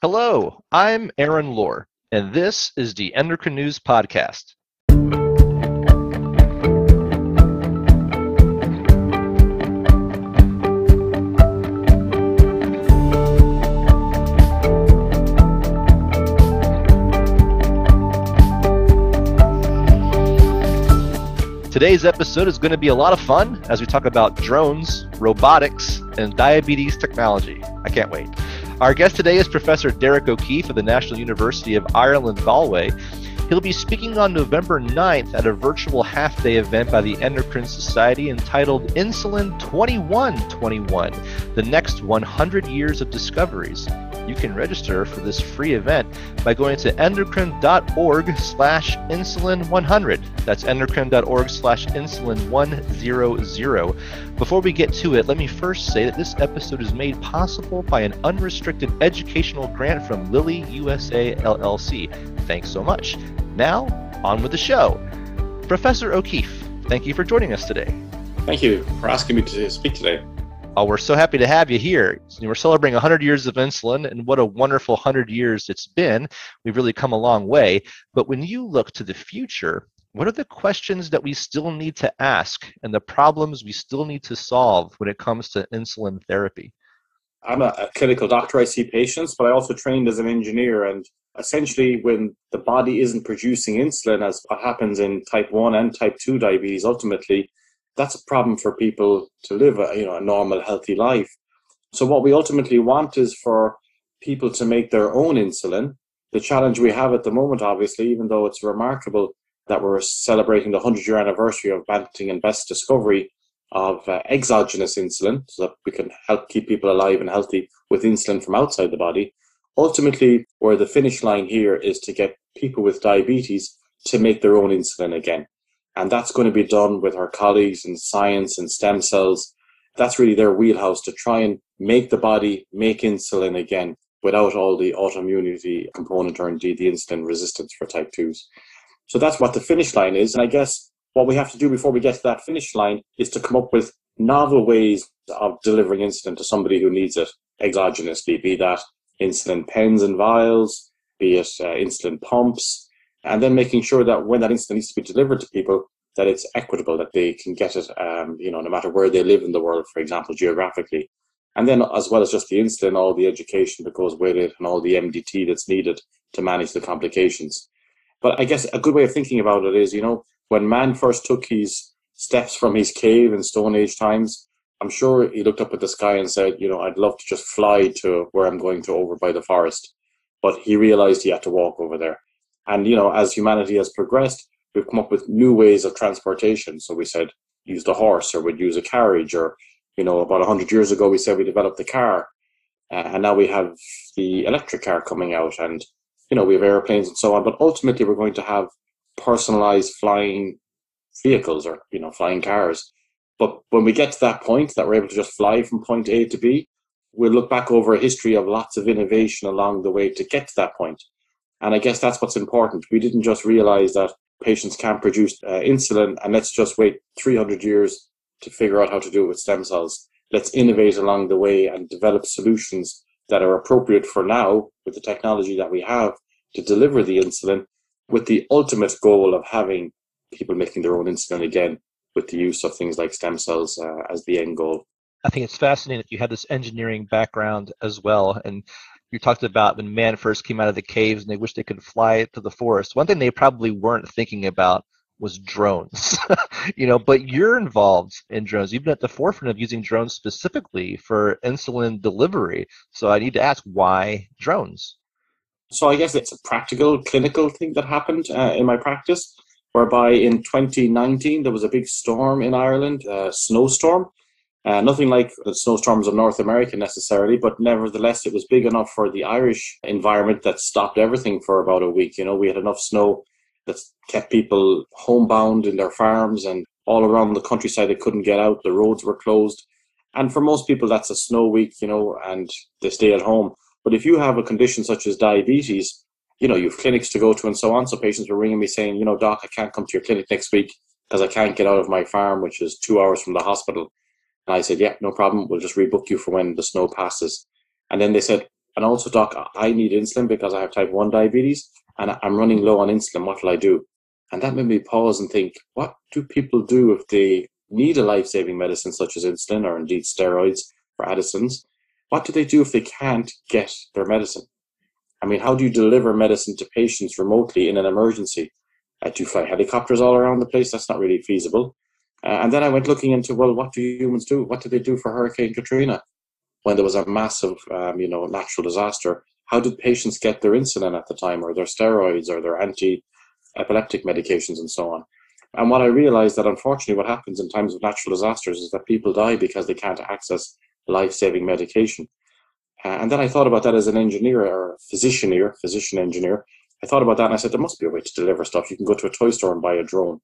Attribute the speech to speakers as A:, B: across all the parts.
A: Hello, I'm Aaron Lohr, and this is the Endocrine News Podcast. Today's episode is going to be a lot of fun as we talk about drones, robotics, and diabetes technology. I can't wait. Our guest today is Professor Derek O'Keeffe of the National University of Ireland, Galway. He'll be speaking on November 9th at a virtual half day event by the Endocrine Society entitled Insulin 2121 The Next 100 Years of Discoveries you can register for this free event by going to endocrine.org slash insulin100. That's endocrine.org slash insulin100. Before we get to it, let me first say that this episode is made possible by an unrestricted educational grant from Lilly USA LLC. Thanks so much. Now, on with the show. Professor O'Keeffe, thank you for joining us today.
B: Thank you for asking me to speak today.
A: Oh, we're so happy to have you here. We're celebrating 100 years of insulin, and what a wonderful 100 years it's been. We've really come a long way. But when you look to the future, what are the questions that we still need to ask and the problems we still need to solve when it comes to insulin therapy?
B: I'm a, clinical doctor. I see patients, but I also trained as an engineer. And essentially, when the body isn't producing insulin, as what happens in type 1 and type 2 diabetes, ultimately, that's a problem for people to live a you know a normal healthy life so what we ultimately want is for people to make their own insulin the challenge we have at the moment obviously even though it's remarkable that we're celebrating the 100 year anniversary of Banting and Best's discovery of uh, exogenous insulin so that we can help keep people alive and healthy with insulin from outside the body ultimately where the finish line here is to get people with diabetes to make their own insulin again and that's going to be done with our colleagues in science and stem cells. That's really their wheelhouse to try and make the body make insulin again without all the autoimmunity component or indeed the insulin resistance for type 2s. So that's what the finish line is. And I guess what we have to do before we get to that finish line is to come up with novel ways of delivering insulin to somebody who needs it exogenously, be that insulin pens and vials, be it uh, insulin pumps, and then making sure that when that insulin needs to be delivered to people, that it's equitable, that they can get it, um, you know, no matter where they live in the world, for example, geographically. And then, as well as just the insulin, all the education that goes with it and all the MDT that's needed to manage the complications. But I guess a good way of thinking about it is, you know, when man first took his steps from his cave in Stone Age times, I'm sure he looked up at the sky and said, you know, I'd love to just fly to where I'm going to over by the forest. But he realized he had to walk over there. And, you know, as humanity has progressed, we've come up with new ways of transportation. So we said, use the horse or we'd use a carriage or, you know, about 100 years ago, we said we developed the car. Uh, and now we have the electric car coming out and, you know, we have airplanes and so on. But ultimately, we're going to have personalized flying vehicles or, you know, flying cars. But when we get to that point that we're able to just fly from point A to B, we'll look back over a history of lots of innovation along the way to get to that point. And I guess that's what's important. We didn't just realize that patients can't produce uh, insulin and let's just wait 300 years to figure out how to do it with stem cells. Let's innovate along the way and develop solutions that are appropriate for now with the technology that we have to deliver the insulin with the ultimate goal of having people making their own insulin again with the use of things like stem cells uh, as the end goal.
A: I think it's fascinating that you have this engineering background as well. And you talked about when man first came out of the caves and they wished they could fly to the forest. One thing they probably weren't thinking about was drones. you know, but you're involved in drones. You've been at the forefront of using drones specifically for insulin delivery. So I need to ask, why drones?
B: So I guess it's a practical, clinical thing that happened uh, in my practice, whereby in 2019 there was a big storm in Ireland, a snowstorm, uh, nothing like the snowstorms of North America necessarily, but nevertheless, it was big enough for the Irish environment that stopped everything for about a week. You know, we had enough snow that kept people homebound in their farms and all around the countryside. They couldn't get out, the roads were closed. And for most people, that's a snow week, you know, and they stay at home. But if you have a condition such as diabetes, you know, you have clinics to go to and so on. So patients were ringing me saying, you know, doc, I can't come to your clinic next week because I can't get out of my farm, which is two hours from the hospital. And I said, yeah, no problem. We'll just rebook you for when the snow passes. And then they said, And also, doc, I need insulin because I have type 1 diabetes and I'm running low on insulin. What will I do? And that made me pause and think, what do people do if they need a life saving medicine such as insulin or indeed steroids for Addison's? What do they do if they can't get their medicine? I mean, how do you deliver medicine to patients remotely in an emergency? Uh, do you fly helicopters all around the place? That's not really feasible. Uh, and then I went looking into, well, what do humans do? What did they do for Hurricane Katrina when there was a massive, um, you know, natural disaster? How did patients get their insulin at the time, or their steroids, or their anti-epileptic medications, and so on? And what I realized that unfortunately, what happens in times of natural disasters is that people die because they can't access life-saving medication. Uh, and then I thought about that as an engineer or physician here, physician engineer. I thought about that and I said, there must be a way to deliver stuff. You can go to a toy store and buy a drone,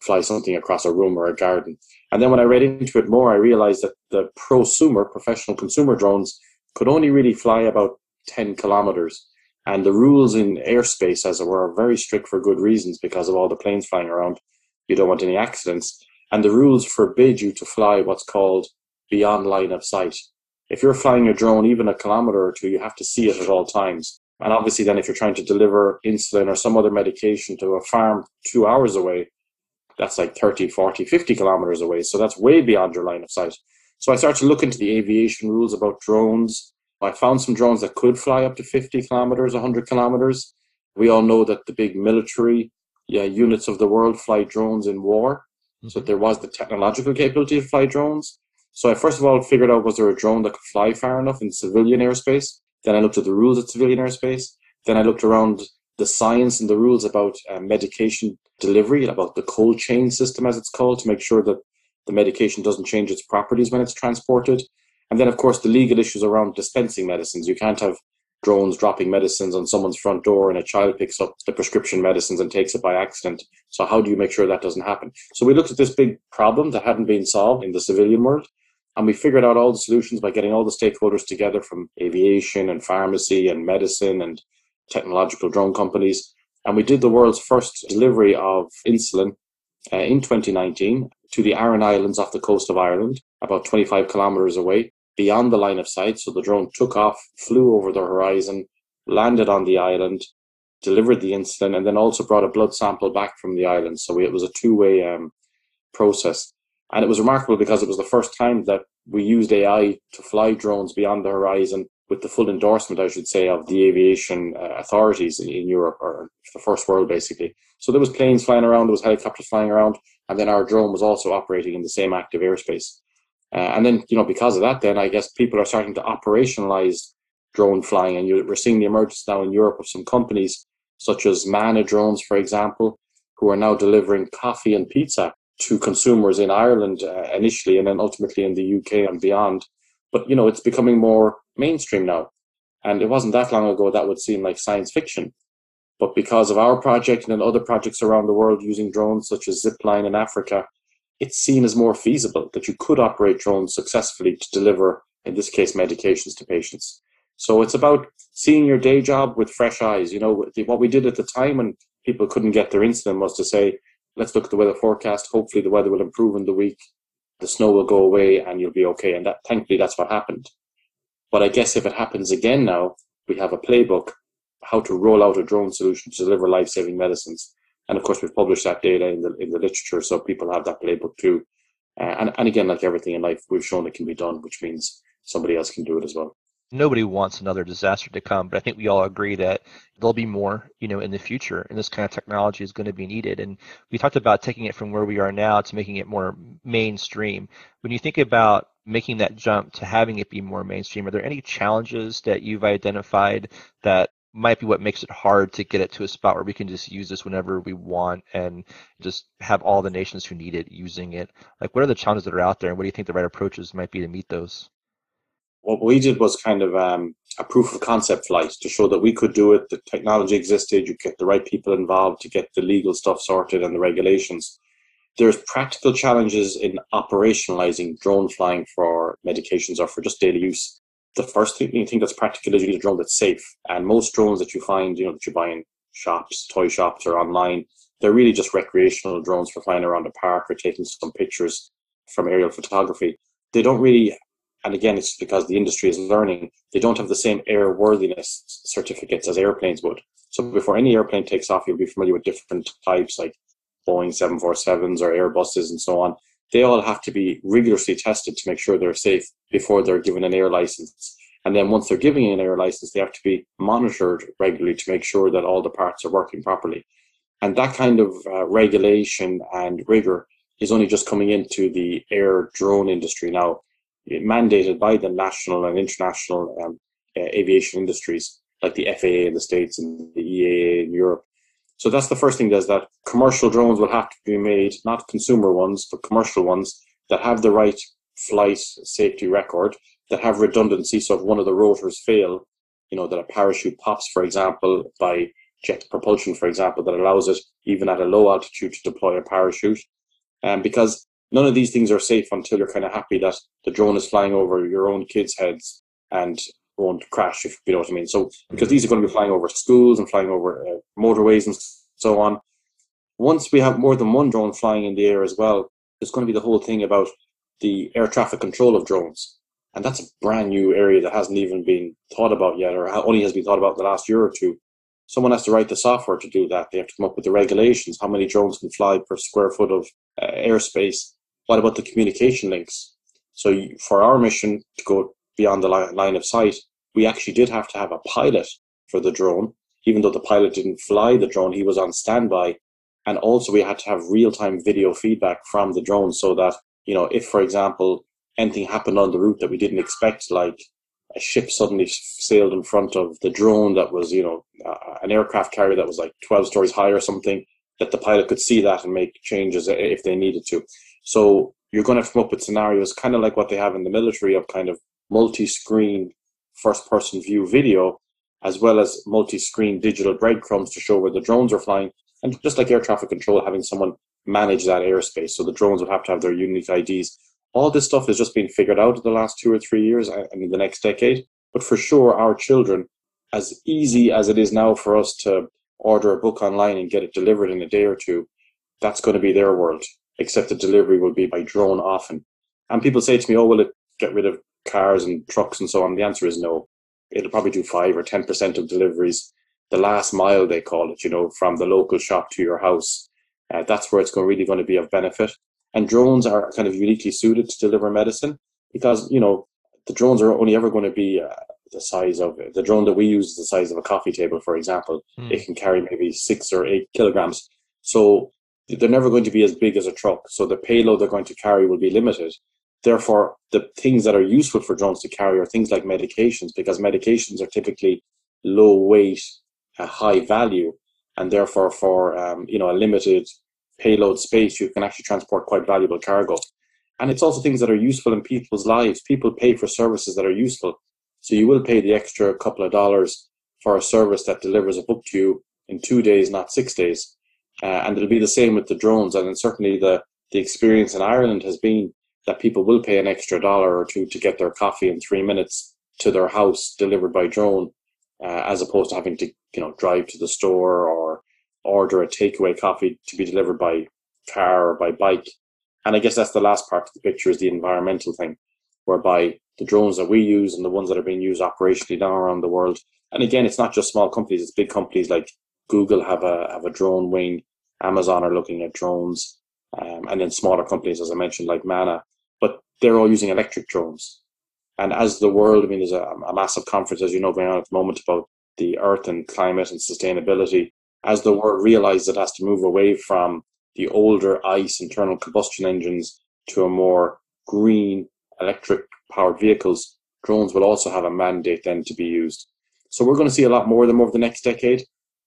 B: fly something across a room or a garden. And then when I read into it more, I realized that the prosumer, professional consumer drones, could only really fly about 10 kilometers. And the rules in airspace, as it were, are very strict for good reasons because of all the planes flying around. You don't want any accidents. And the rules forbid you to fly what's called beyond line of sight if you're flying a drone even a kilometer or two, you have to see it at all times. And obviously, then if you're trying to deliver insulin or some other medication to a farm two hours away, that's like 30, 40, 50 kilometers away. So that's way beyond your line of sight. So I started to look into the aviation rules about drones. I found some drones that could fly up to 50 kilometers, 100 kilometers. We all know that the big military yeah, units of the world fly drones in war. So mm-hmm. there was the technological capability to fly drones. So I first of all figured out was there a drone that could fly far enough in civilian airspace. Then I looked at the rules of civilian airspace. Then I looked around the science and the rules about uh, medication delivery, about the cold chain system, as it's called, to make sure that the medication doesn't change its properties when it's transported. And then, of course, the legal issues around dispensing medicines. You can't have drones dropping medicines on someone's front door and a child picks up the prescription medicines and takes it by accident. So, how do you make sure that doesn't happen? So, we looked at this big problem that hadn't been solved in the civilian world. And we figured out all the solutions by getting all the stakeholders together from aviation and pharmacy and medicine and technological drone companies. And we did the world's first delivery of insulin uh, in 2019 to the Aran Islands off the coast of Ireland, about 25 kilometers away, beyond the line of sight. So the drone took off, flew over the horizon, landed on the island, delivered the insulin, and then also brought a blood sample back from the island. So it was a two way um, process. And it was remarkable because it was the first time that we used AI to fly drones beyond the horizon with the full endorsement, I should say, of the aviation uh, authorities in Europe or the first world, basically. So there was planes flying around, there was helicopters flying around, and then our drone was also operating in the same active airspace. Uh, and then, you know, because of that, then I guess people are starting to operationalize drone flying, and you, we're seeing the emergence now in Europe of some companies such as Manna Drones, for example, who are now delivering coffee and pizza to consumers in Ireland uh, initially, and then ultimately in the UK and beyond. But you know, it's becoming more mainstream now, and it wasn't that long ago that would seem like science fiction. But because of our project and other projects around the world using drones, such as Zipline in Africa, it's seen as more feasible that you could operate drones successfully to deliver, in this case, medications to patients. So it's about seeing your day job with fresh eyes. You know, what we did at the time when people couldn't get their insulin was to say, let's look at the weather forecast. Hopefully, the weather will improve in the week. The snow will go away, and you'll be okay. And that, thankfully, that's what happened. But I guess if it happens again now, we have a playbook how to roll out a drone solution to deliver life-saving medicines. And of course, we've published that data in the in the literature, so people have that playbook too. Uh, and and again, like everything in life, we've shown it can be done, which means somebody else can do it as well
A: nobody wants another disaster to come, but I think we all agree that there'll be more, you know, in the future, and this kind of technology is going to be needed. And we talked about taking it from where we are now to making it more mainstream. When you think about making that jump to having it be more mainstream, are there any challenges that you've identified that might be what makes it hard to get it to a spot where we can just use this whenever we want and just have all the nations who need it using it? Like, what are the challenges that are out there, and what do you think the right approaches might be to meet those?
B: what we did was kind of um, a proof of concept flight to show that we could do it. The technology existed. You get the right people involved to get the legal stuff sorted and the regulations. There's practical challenges in operationalizing drone flying for medications or for just daily use. The first thing you think that's practical is you need a drone that's safe. And most drones that you find, you know, that you buy in shops, toy shops, or online, they're really just recreational drones for flying around a park or taking some pictures from aerial photography. They don't really and again, it's because the industry is learning, they don't have the same airworthiness certificates as airplanes would. So before any airplane takes off, you'll be familiar with different types like Boeing 747s or Airbuses and so on. They all have to be rigorously tested to make sure they're safe before they're given an air license. And then once they're given an air license, they have to be monitored regularly to make sure that all the parts are working properly. And that kind of uh, regulation and rigor is only just coming into the air drone industry now, mandated by the national and international um, uh, aviation industries like the FAA in the States and the EAA in Europe. So that's the first thing is that commercial drones will have to be made, not consumer ones, but commercial ones that have the right flight safety record, that have redundancy. So if one of the rotors fail, you know, that a parachute pops, for example, by jet propulsion, for example, that allows it even at a low altitude to deploy a parachute. Um, because none of these things are safe until you're kind of happy that the drone is flying over your own kids' heads and won't crash, if you know what I mean. So, because these are going to be flying over schools and flying over uh, motorways and so on. Once we have more than one drone flying in the air as well, there's going to be the whole thing about the air traffic control of drones. And that's a brand new area that hasn't even been thought about yet, or only has been thought about in the last year or two. Someone has to write the software to do that. They have to come up with the regulations. How many drones can fly per square foot of uh, airspace? What about the communication links? So for our mission to go beyond the line of sight, we actually did have to have a pilot for the drone. Even though the pilot didn't fly the drone, he was on standby. And also we had to have real time video feedback from the drone so that, you know, if, for example, anything happened on the route that we didn't expect, like a ship suddenly sailed in front of the drone that was, you know, an aircraft carrier that was like 12 stories high or something, that the pilot could see that and make changes if they needed to. So you're going to come up with scenarios kind of like what they have in the military of kind of multi-screen first-person view video, as well as multi-screen digital breadcrumbs to show where the drones are flying, and just like air traffic control, having someone manage that airspace. So the drones would have to have their unique IDs. All this stuff is just being figured out in the last two or three years and in the next decade. But for sure, our children, as easy as it is now for us to order a book online and get it delivered in a day or two, that's going to be their world, except the delivery will be by drone often. And people say to me, oh, will it get rid of cars and trucks and so on? The answer is no. It'll probably do five or 10% of deliveries. The last mile, they call it, you know, from the local shop to your house. Uh, that's where it's going, really going to be of benefit. And drones are kind of uniquely suited to deliver medicine because, you know, the drones are only ever going to be uh, the size of the drone that we use is the size of a coffee table, for example. Mm. It can carry maybe six or eight kilograms. So they're never going to be as big as a truck. So the payload they're going to carry will be limited. Therefore, the things that are useful for drones to carry are things like medications, because medications are typically low weight, uh, high value, and therefore for um, you know a limited payload space, you can actually transport quite valuable cargo. And it's also things that are useful in people's lives. People pay for services that are useful, so you will pay the extra couple of dollars for a service that delivers a book to you in two days, not six days. Uh, and it'll be the same with the drones. And certainly the the experience in Ireland has been that people will pay an extra dollar or two to get their coffee in three minutes to their house delivered by drone, uh, as opposed to having to you know drive to the store or order a takeaway coffee to be delivered by car or by bike. And I guess that's the last part of the picture is the environmental thing, whereby the drones that we use and the ones that are being used operationally now around the world. And again, it's not just small companies; it's big companies like Google have a have a drone wing. Amazon are looking at drones, um, and then smaller companies, as I mentioned, like Manna, they're all using electric drones. And as the world, I mean, there's a, a massive conference, as you know, going on at the moment about the earth and climate and sustainability. As the world realizes it has to move away from the older ICE internal combustion engines to a more green electric powered vehicles, drones will also have a mandate then to be used. So we're going to see a lot more of them over the next decade.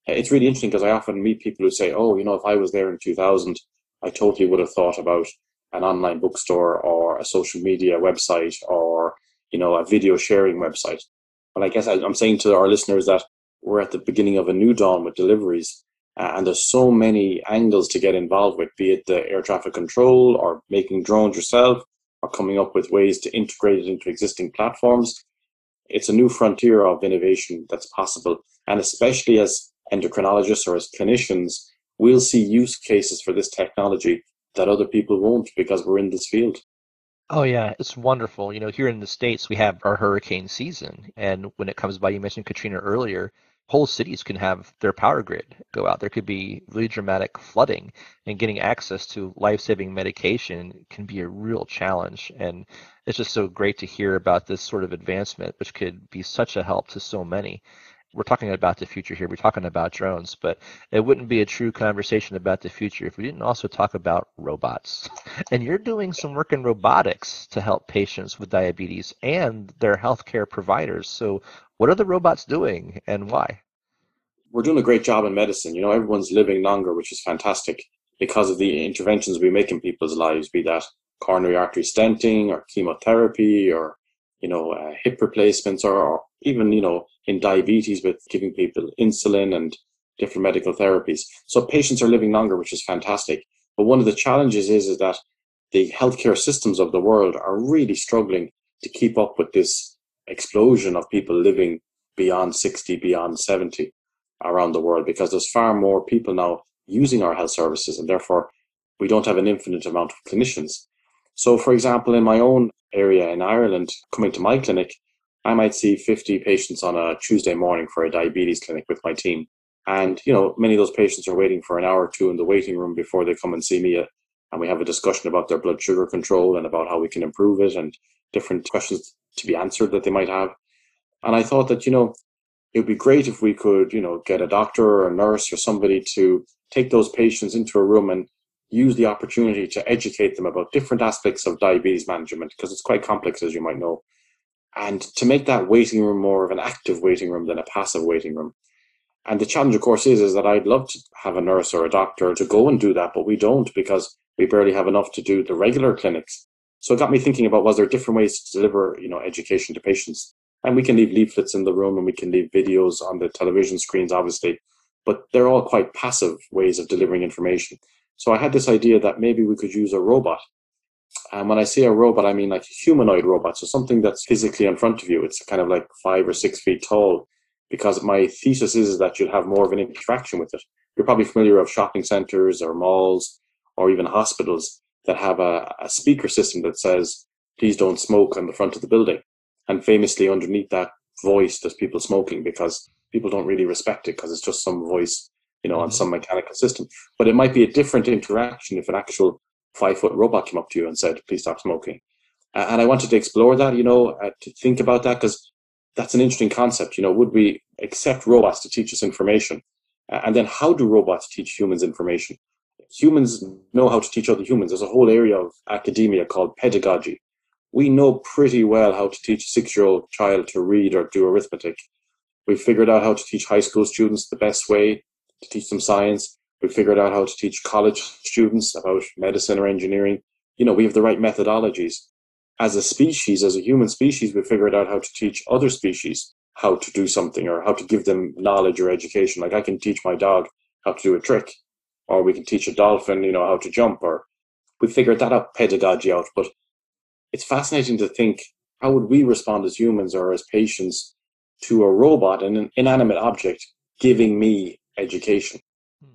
B: It's really interesting because I often meet people who say, oh, you know, if I was there in 2000, I totally would have thought about an online bookstore or a social media website or you know a video sharing website. But I guess I'm saying to our listeners that we're at the beginning of a new dawn with deliveries, uh, and there's so many angles to get involved with, be it the air traffic control or making drones yourself or coming up with ways to integrate it into existing platforms. It's a new frontier of innovation that's possible, and especially as endocrinologists or as clinicians, we'll see use cases for this technology that other people won't because we're in this field.
A: Oh yeah, it's wonderful. You know, here in the States, we have our hurricane season, and when it comes by, you mentioned Katrina earlier, whole cities can have their power grid go out. There could be really dramatic flooding, and getting access to life-saving medication can be a real challenge. And it's just so great to hear about this sort of advancement, which could be such a help to so many we're talking about the future here. We're talking about drones, but it wouldn't be a true conversation about the future if we didn't also talk about robots. And you're doing some work in robotics to help patients with diabetes and their healthcare providers. So, what are the robots doing and why?
B: We're doing a great job in medicine. You know, everyone's living longer, which is fantastic because of the interventions we make in people's lives, be that coronary artery stenting or chemotherapy or you know, uh, hip replacements or, or, even, you know, in diabetes with giving people insulin and different medical therapies. So patients are living longer, which is fantastic. But one of the challenges is, is that the healthcare systems of the world are really struggling to keep up with this explosion of people living beyond 60, beyond 70 around the world because there's far more people now using our health services and therefore we don't have an infinite amount of clinicians. So, for example, in my own area in Ireland, coming to my clinic, I might see 50 patients on a Tuesday morning for a diabetes clinic with my team. And, you know, many of those patients are waiting for an hour or two in the waiting room before they come and see me. Uh, and we have a discussion about their blood sugar control and about how we can improve it and different questions to be answered that they might have. And I thought that, you know, it would be great if we could, you know, get a doctor or a nurse or somebody to take those patients into a room and use the opportunity to educate them about different aspects of diabetes management because it's quite complex, as you might know, and to make that waiting room more of an active waiting room than a passive waiting room. And the challenge, of course, is, is that I'd love to have a nurse or a doctor to go and do that, but we don't because we barely have enough to do the regular clinics. So it got me thinking about was there different ways to deliver, you know, education to patients? And we can leave leaflets in the room and we can leave videos on the television screens, obviously, but they're all quite passive ways of delivering information. So I had this idea that maybe we could use a robot. And when I say a robot, I mean like a humanoid robot. So something that's physically in front of you. It's kind of like five or six feet tall because my thesis is that you'll have more of an interaction with it. You're probably familiar of shopping centers or malls or even hospitals that have a, a speaker system that says, please don't smoke on the front of the building. And famously underneath that voice, there's people smoking because people don't really respect it because it's just some voice you know, mm-hmm. on some mechanical system. But it might be a different interaction if an actual five foot robot came up to you and said, please stop smoking. And I wanted to explore that, you know, uh, to think about that because that's an interesting concept. You know, would we accept robots to teach us information? Uh, and then how do robots teach humans information? Humans know how to teach other humans. There's a whole area of academia called pedagogy. We know pretty well how to teach a six year old child to read or do arithmetic. We've figured out how to teach high school students the best way to teach them science. We figured out how to teach college students about medicine or engineering. You know, we have the right methodologies. As a species, as a human species, we figured out how to teach other species how to do something or how to give them knowledge or education. Like I can teach my dog how to do a trick, or we can teach a dolphin, you know, how to jump, or we figured that out pedagogy out. But it's fascinating to think how would we respond as humans or as patients to a robot, an inanimate object, giving me education.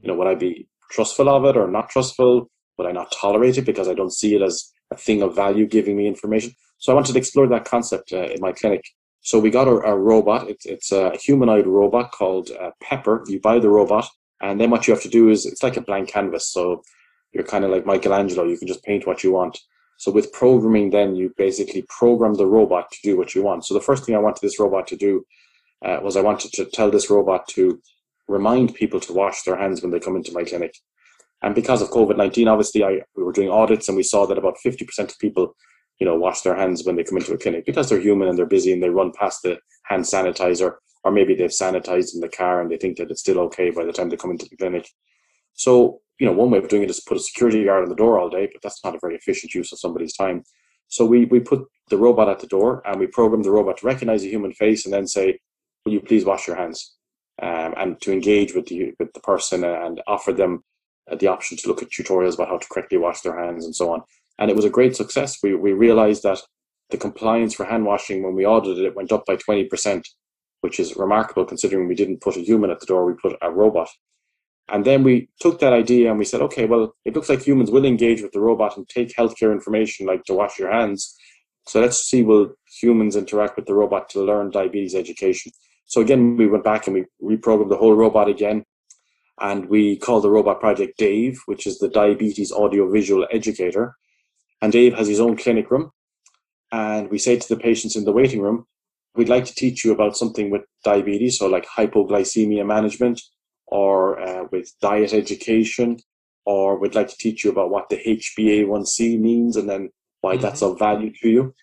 B: You know, would I be trustful of it or not trustful? Would I not tolerate it because I don't see it as a thing of value giving me information? So I wanted to explore that concept uh, in my clinic. So we got a, a robot. It's, it's, a humanoid robot called uh, Pepper. You buy the robot, and then what you have to do is it's like a blank canvas. So you're kind of like Michelangelo. You can just paint what you want. So with programming, then you basically program the robot to do what you want. So the first thing I wanted this robot to do uh, was I wanted to tell this robot to remind people to wash their hands when they come into my clinic. And because of COVID 19, obviously, I, we were doing audits and we saw that about 50% of people, you know, wash their hands when they come into a clinic because they're human and they're busy and they run past the hand sanitizer, or maybe they've sanitized in the car and they think that it's still okay by the time they come into the clinic. So, you know, one way of doing it is put a security guard on the door all day, but that's not a very efficient use of somebody's time. So we, we put the robot at the door and we program the robot to recognize a human face and then say, will you please wash your hands? Um, and to engage with the with the person and offer them uh, the option to look at tutorials about how to correctly wash their hands and so on. And it was a great success. We we realized that the compliance for hand washing when we audited it went up by twenty percent, which is remarkable considering we didn't put a human at the door, we put a robot. And then we took that idea and we said, okay, well, it looks like humans will engage with the robot and take healthcare information like to wash your hands. So let's see will humans interact with the robot to learn diabetes education. So again, we went back and we reprogrammed the whole robot again. And we called the robot project Dave, which is the diabetes audiovisual educator. And Dave has his own clinic room. And we say to the patients in the waiting room, we'd like to teach you about something with diabetes, so like hypoglycemia management, or uh, with diet education, or we'd like to teach you about what the HbA1c means and then why mm-hmm. that's of value to you.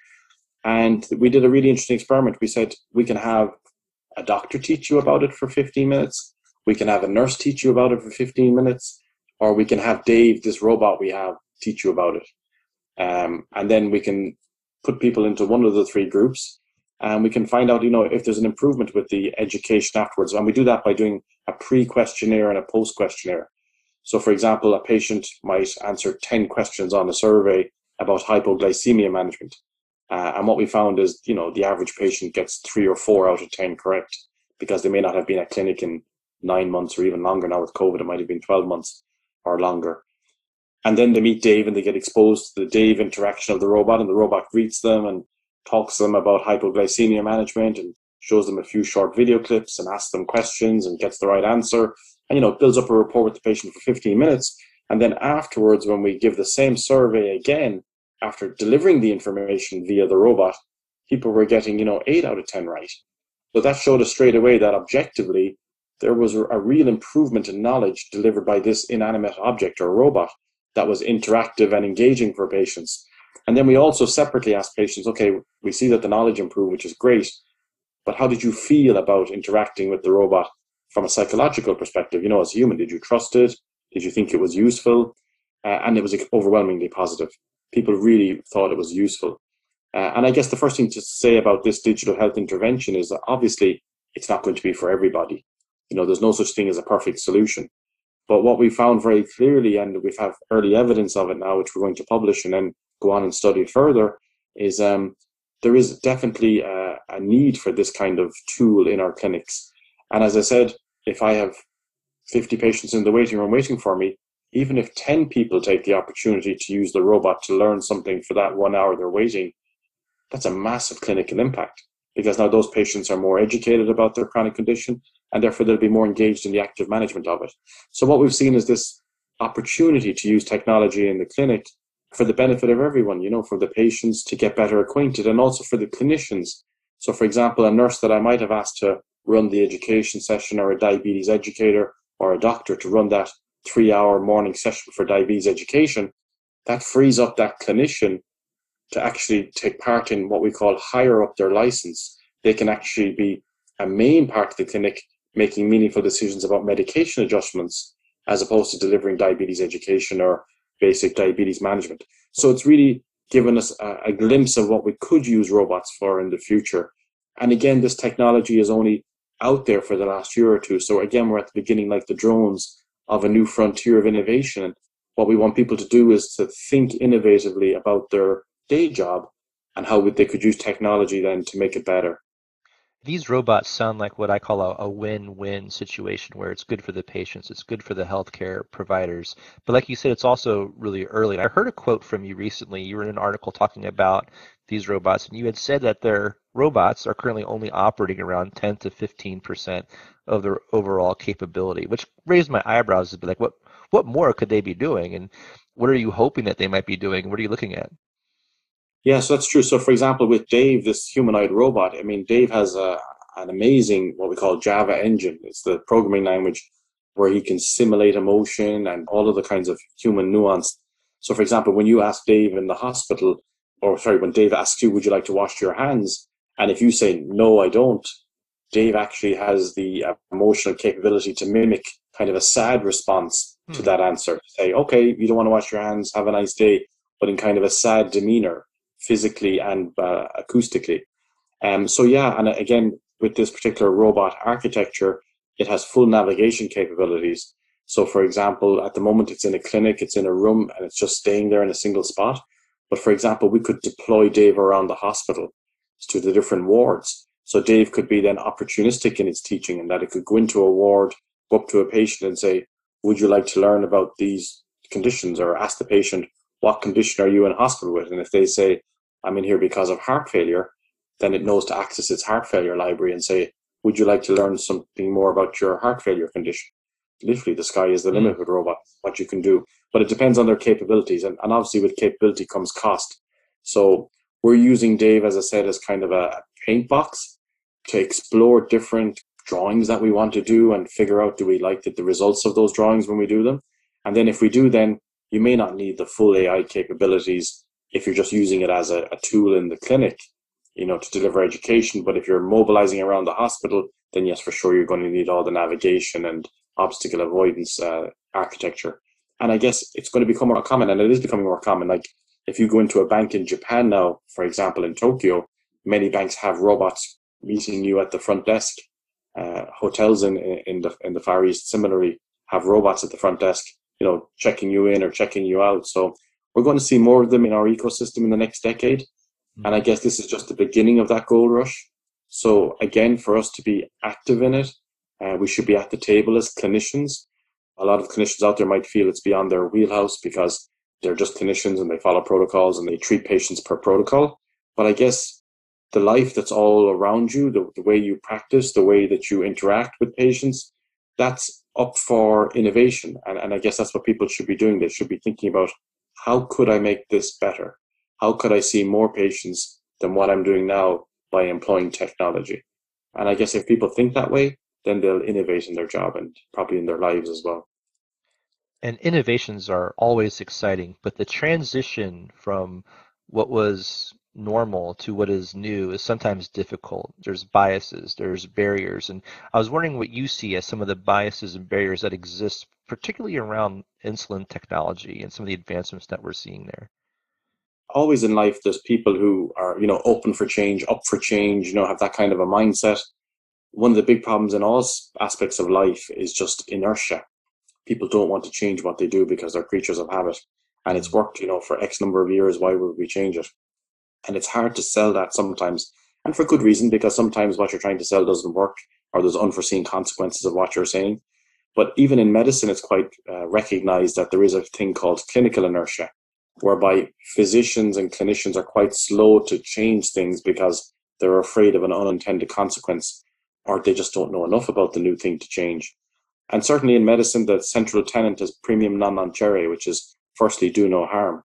B: And we did a really interesting experiment. We said we can have a doctor teach you about it for 15 minutes, we can have a nurse teach you about it for 15 minutes, or we can have Dave, this robot we have, teach you about it. Um, and then we can put people into one of the three groups and we can find out, you know, if there's an improvement with the education afterwards. And we do that by doing a pre-questionnaire and a post-questionnaire. So, for example, a patient might answer 10 questions on a survey about hypoglycemia management. Uh, and what we found is, you know, the average patient gets three or four out of 10 correct because they may not have been at clinic in nine months or even longer. Now with COVID, it might have been 12 months or longer. And then they meet Dave and they get exposed to the Dave interaction of the robot and the robot greets them and talks to them about hypoglycemia management and shows them a few short video clips and asks them questions and gets the right answer. And, you know, builds up a rapport with the patient for 15 minutes. And then afterwards, when we give the same survey again, after delivering the information via the robot, people were getting, you know, eight out of 10 right. So that showed us straight away that objectively, there was a real improvement in knowledge delivered by this inanimate object or robot that was interactive and engaging for patients. And then we also separately asked patients, okay, we see that the knowledge improved, which is great, but how did you feel about interacting with the robot from a psychological perspective? You know, as a human, did you trust it? Did you think it was useful? Uh, and it was overwhelmingly positive. People really thought it was useful. Uh, and I guess the first thing to say about this digital health intervention is that obviously it's not going to be for everybody. You know, there's no such thing as a perfect solution. But what we found very clearly, and we have early evidence of it now, which we're going to publish and then go on and study further, is um, there is definitely a, a need for this kind of tool in our clinics. And as I said, if I have 50 patients in the waiting room waiting for me, even if 10 people take the opportunity to use the robot to learn something for that one hour they're waiting, that's a massive clinical impact because now those patients are more educated about their chronic condition and therefore they'll be more engaged in the active management of it. So what we've seen is this opportunity to use technology in the clinic for the benefit of everyone, you know, for the patients to get better acquainted and also for the clinicians. So for example, a nurse that I might have asked to run the education session or a diabetes educator or a doctor to run that three hour morning session for diabetes education, that frees up that clinician to actually take part in what we call higher up their license. They can actually be a main part of the clinic making meaningful decisions about medication adjustments as opposed to delivering diabetes education or basic diabetes management. So it's really given us a, a, glimpse of what we could use robots for in the future. And again, this technology is only out there for the last year or two. So again, we're at the beginning, like the drones, of a new frontier of innovation. What we want people to do is to think innovatively about their day job and how they could use technology then to make it better
A: these robots sound like what I call a, a, win-win situation where it's good for the patients, it's good for the healthcare providers. But like you said, it's also really early. I heard a quote from you recently. You were in an article talking about these robots, and you had said that their robots are currently only operating around 10 to 15 percent of their overall capability, which raised my eyebrows to be like, what what more could they be doing, and what are you hoping that they might be doing? What are you looking at?
B: Yeah, so that's true. So, for example, with Dave, this humanoid robot, I mean, Dave has a, an amazing what we call Java engine. It's the programming language where he can simulate emotion and all of the kinds of human nuance. So, for example, when you ask Dave in the hospital, or sorry, when Dave asks you, would you like to wash your hands? And if you say, no, I don't, Dave actually has the uh, emotional capability to mimic kind of a sad response to hmm. that answer. Say, okay, you don't want to wash your hands, have a nice day, but in kind of a sad demeanor physically and uh, acoustically. Um, so yeah, and again, with this particular robot architecture, it has full navigation capabilities. So for example, at the moment it's in a clinic, it's in a room and it's just staying there in a single spot. But for example, we could deploy Dave around the hospital to the different wards. So Dave could be then opportunistic in its teaching and that it could go into a ward, go up to a patient and say, would you like to learn about these conditions or ask the patient, what condition are you in hospital with? And if they say, I'm in here because of heart failure, then it knows to access its heart failure library and say, would you like to learn something more about your heart failure condition? Literally, the sky is the limit mm. with robots, what you can do. But it depends on their capabilities. And, and obviously, with capability comes cost. So we're using Dave, as I said, as kind of a paint box to explore different drawings that we want to do and figure out do we like the, the results of those drawings when we do them. And then if we do, then you may not need the full AI capabilities if you're just using it as a, a tool in the clinic, you know, to deliver education. But if you're mobilizing around the hospital, then yes, for sure, you're going to need all the navigation and obstacle avoidance uh, architecture. And I guess it's going to become more common, and it is becoming more common. Like if you go into a bank in Japan now, for example, in Tokyo, many banks have robots meeting you at the front desk. Uh, hotels in in the in the Far East similarly have robots at the front desk, you know, checking you in or checking you out. So we're going to see more of them in our ecosystem in the next decade. And I guess this is just the beginning of that gold rush. So again, for us to be active in it, uh, we should be at the table as clinicians. A lot of clinicians out there might feel it's beyond their wheelhouse because they're just clinicians and they follow protocols and they treat patients per protocol. But I guess the life that's all around you, the, the way you practice, the way that you interact with patients, that's up for innovation. And, and I guess that's what people should be doing. They should be thinking about how could I make this better? How could I see more patients than what I'm doing now by employing technology? And I guess if people think that way, then they'll innovate in their job and probably in their lives as well.
A: And innovations are always exciting, but the transition from what was normal to what is new is sometimes difficult. There's biases, there's barriers. And I was wondering what you see as some of the biases and barriers that exist, particularly around insulin technology and some of the advancements that we're seeing there.
B: Always in life, there's people who are, you know, open for change, up for change, you know, have that kind of a mindset. One of the big problems in all aspects of life is just inertia. People don't want to change what they do because they're creatures of habit. And it's mm-hmm. worked, you know, for X number of years. Why would we change it? And it's hard to sell that sometimes, and for good reason, because sometimes what you're trying to sell doesn't work or there's unforeseen consequences of what you're saying. But even in medicine, it's quite uh, recognized that there is a thing called clinical inertia, whereby physicians and clinicians are quite slow to change things because they're afraid of an unintended consequence or they just don't know enough about the new thing to change. And certainly in medicine, the central tenet is primum non nocere, which is firstly, do no harm.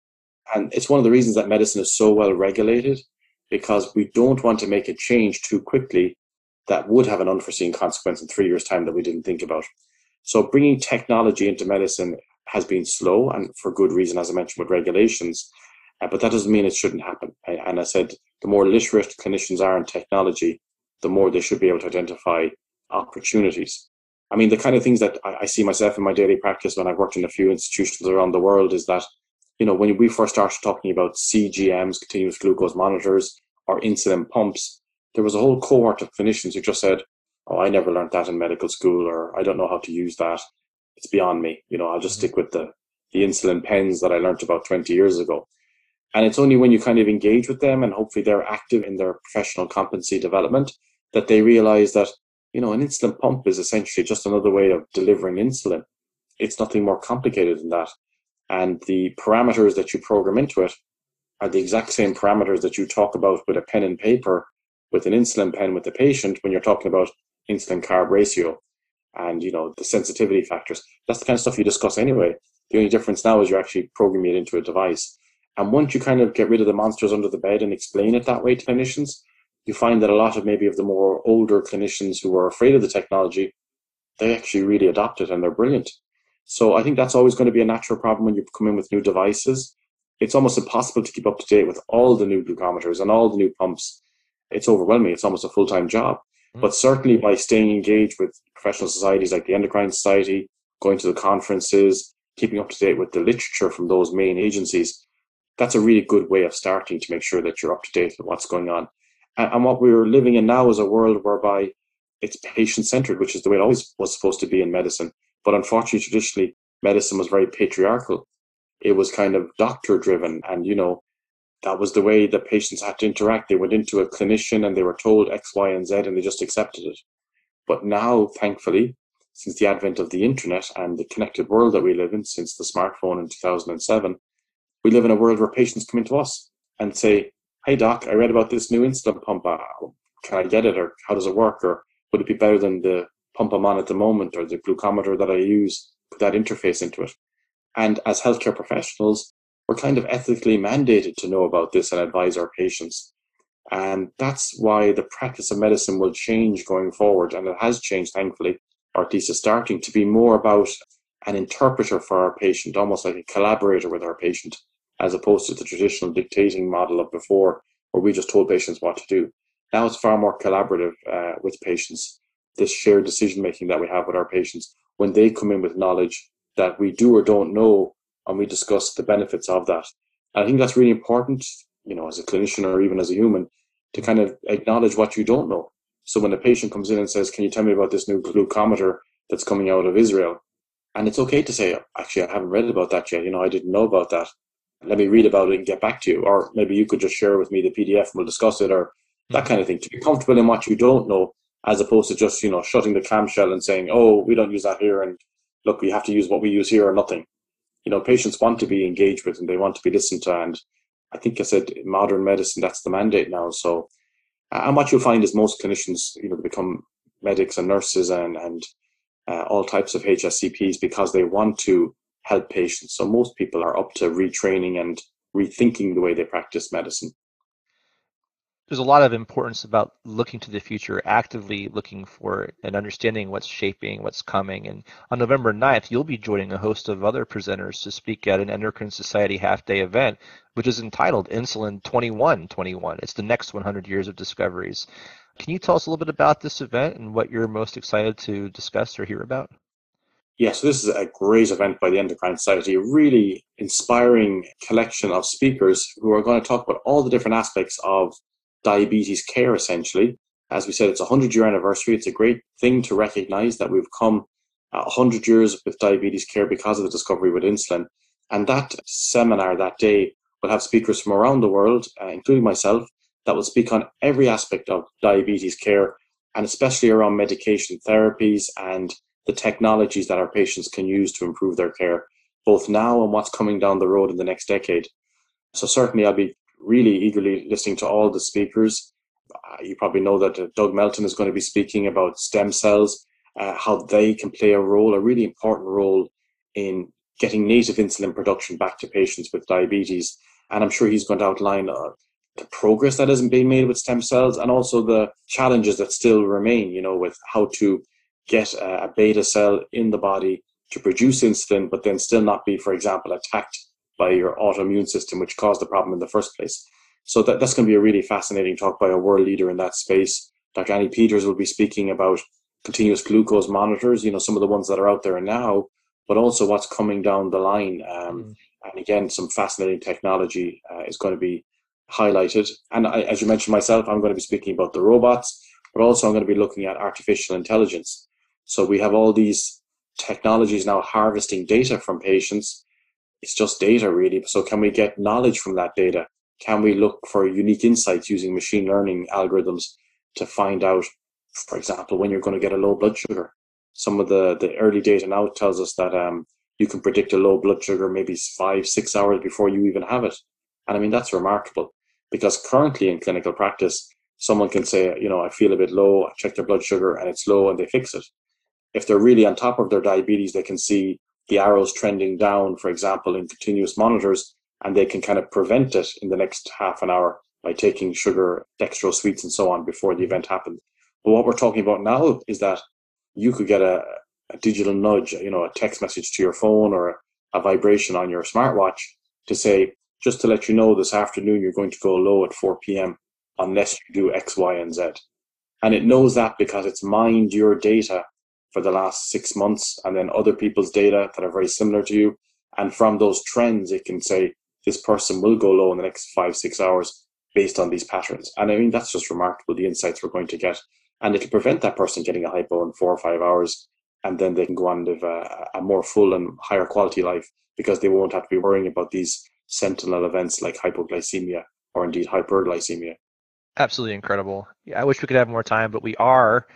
B: And it's one of the reasons that medicine is so well regulated because we don't want to make a change too quickly that would have an unforeseen consequence in three years' time that we didn't think about. So bringing technology into medicine has been slow and for good reason, as I mentioned, with regulations. Uh, but that doesn't mean it shouldn't happen. And I said, the more literate clinicians are in technology, the more they should be able to identify opportunities. I mean, the kind of things that I see myself in my daily practice when I've worked in a few institutions around the world is that you know, when we first started talking about CGMs, continuous glucose monitors, or insulin pumps, there was a whole cohort of clinicians who just said, "Oh, I never learned that in medical school," or "I don't know how to use that. It's beyond me. You know, I'll just mm-hmm. stick with the the insulin pens that I learned about 20 years ago." And it's only when you kind of engage with them and hopefully they're active in their professional competency development that they realize that, you know, an insulin pump is essentially just another way of delivering insulin. It's nothing more complicated than that and the parameters that you program into it are the exact same parameters that you talk about with a pen and paper with an insulin pen with the patient when you're talking about insulin carb ratio and you know the sensitivity factors. That's the kind of stuff you discuss anyway. The only difference now is you're actually programming it into a device. And once you kind of get rid of the monsters under the bed and explain it that way to clinicians you find that a lot of maybe of the more older clinicians who are afraid of the technology they actually really adopt it and they're brilliant so I think that's always going to be a natural problem when you come in with new devices. It's almost impossible to keep up to date with all the new glucometers and all the new pumps. It's overwhelming. It's almost a full time job. Mm-hmm. But certainly by staying engaged with professional societies like the Endocrine Society, going to the conferences, keeping up to date with the literature from those main agencies, that's a really good way of starting to make sure that you're up to date with what's going on. And, and what we're living in now is a world whereby it's patient centered, which is the way it always was supposed to be in medicine. But unfortunately, traditionally, medicine was very patriarchal. It was kind of doctor driven. And, you know, that was the way the patients had to interact. They went into a clinician and they were told X, Y, and Z and they just accepted it. But now, thankfully, since the advent of the internet and the connected world that we live in since the smartphone in 2007, we live in a world where patients come into us and say, Hey, doc, I read about this new insulin pump. Can I get it? Or how does it work? Or would it be better than the pump I'm on at the moment or the glucometer that I use? Put that interface into it. And as healthcare professionals, we're kind of ethically mandated to know about this and advise our patients. And that's why the practice of medicine will change going forward. And it has changed, thankfully, or at least is starting to be more about an interpreter for our patient, almost like a collaborator with our patient, as opposed to the traditional dictating model of before, where we just told patients what to do. Now it's far more collaborative uh, with patients. This shared decision making that we have with our patients when they come in with knowledge that we do or don't know, and we discuss the benefits of that. And I think that's really important, you know, as a clinician or even as a human, to kind of acknowledge what you don't know. So when a patient comes in and says, "Can you tell me about this new glucometer that's coming out of Israel?" and it's okay to say, "Actually, I haven't read about that yet. You know, I didn't know about that. Let me read about it and get back to you." Or maybe you could just share with me the PDF and we'll discuss it, or that mm-hmm. kind of thing. To be comfortable in what you don't know, as opposed to just you know shutting the clamshell and saying, "Oh, we don't use that here," and look, we have to use what we use here or nothing. You know, patients want to be engaged with and they want to be listened to. And I think I said modern medicine, that's the mandate now. So, and what you'll find is most clinicians, you know, become medics and nurses and, and uh, all types of HSCPs because they want to help patients. So most people are up to retraining and rethinking the way they practice medicine
A: there's a lot of importance about looking to the future, actively looking for and understanding what's shaping, what's coming. And on November 9th, you'll be joining a host of other presenters to speak at an Endocrine Society half day event, which is entitled Insulin 2121. It's the next 100 years of discoveries. Can you tell us a little bit about this event and what you're most excited to discuss or hear about?
B: Yeah, so this is a great event by the Endocrine Society, a really inspiring collection of speakers who are going to talk about all the different aspects of diabetes care essentially. As we said, it's a 100 year anniversary. It's a great thing to recognize that we've come 100 years with diabetes care because of the discovery with insulin. And that seminar that day will have speakers from around the world, uh, including myself, that will speak on every aspect of diabetes care and especially around medication therapies and the technologies that our patients can use to improve their care, both now and what's coming down the road in the next decade. So certainly I'll be really eagerly listening to all the speakers. Uh, you probably know that uh, Doug Melton is going to be speaking about stem cells, uh, how they can play a role, a really important role in getting native insulin production back to patients with diabetes. And I'm sure he's going to outline uh, the progress that hasn't been made with stem cells and also the challenges that still remain, you know, with how to get a beta cell in the body to produce insulin, but then still not be, for example, attacked by your autoimmune system, which caused the problem in the first place. So that, that's going to be a really fascinating talk by a world leader in that space. Dr. Annie Peters will be speaking about continuous glucose monitors, you know, some of the ones that are out there now, but also what's coming down the line. Um, mm. And again, some fascinating technology uh, is going to be highlighted. And I, as you mentioned myself, I'm going to be speaking about the robots, but also I'm going to be looking at artificial intelligence. So we have all these technologies now harvesting data from patients it's just data really. So can we get knowledge from that data? Can we look for unique insights using machine learning algorithms to find out, for example, when you're going to get a low blood sugar? Some of the, the early data now tells us that um, you can predict a low blood sugar maybe five, six hours before you even have it. And I mean, that's remarkable because currently in clinical practice, someone can say, you know, I feel a bit low, I check their blood sugar and it's low and they fix it. If they're really on top of their diabetes, they can see the arrows trending down, for example, in continuous monitors, and they can kind of prevent it in the next half an hour by taking sugar, dextrose sweets, and so on before the event happens. But what we're talking about now is that you could get a, a digital nudge, you know, a text message to your phone or a, vibration on your smartwatch to say, just to let you know this afternoon you're going to go low at 4 p.m. unless you do X, Y, and Z. And it knows that because it's mined your data for the last six months and then other people's data that are very similar to you. And from those trends, it can say this person will go low in the next five, six hours based on these patterns. And I mean, that's just remarkable, the insights we're going to get. And it'll prevent that person getting a hypo in four or five hours. And then they can go on live a, a more full and higher quality life because they won't have to be worrying about these sentinel events like hypoglycemia or indeed hyperglycemia.
A: Absolutely incredible. Yeah, I wish we could have more time, but we are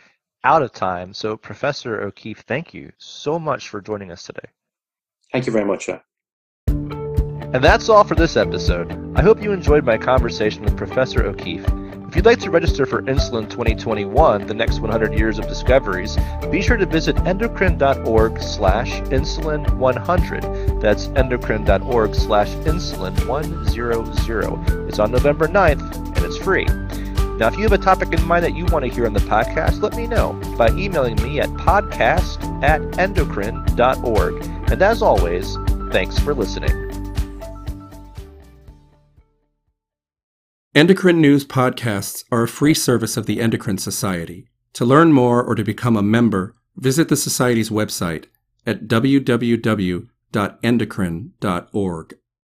A: out of time. So, Professor O'Keeffe, thank you so much for joining us today.
B: Thank you very much. Uh.
A: And that's all for this episode. I hope you enjoyed my conversation with Professor O'Keeffe. If you'd like to register for Insulin 2021, the next 100 years of discoveries, be sure to visit endocrine.org slash insulin100. That's endocrine.org slash insulin100. It's on November 9th, and it's free. Now, if you have a topic in mind that you want to hear on the podcast, let me know by emailing me at podcast at endocrine.org. And as always, thanks for listening.
C: Endocrine News podcasts are a free service of the Endocrine Society. To learn more or to become a member, visit the Society's website at www.endocrine.org.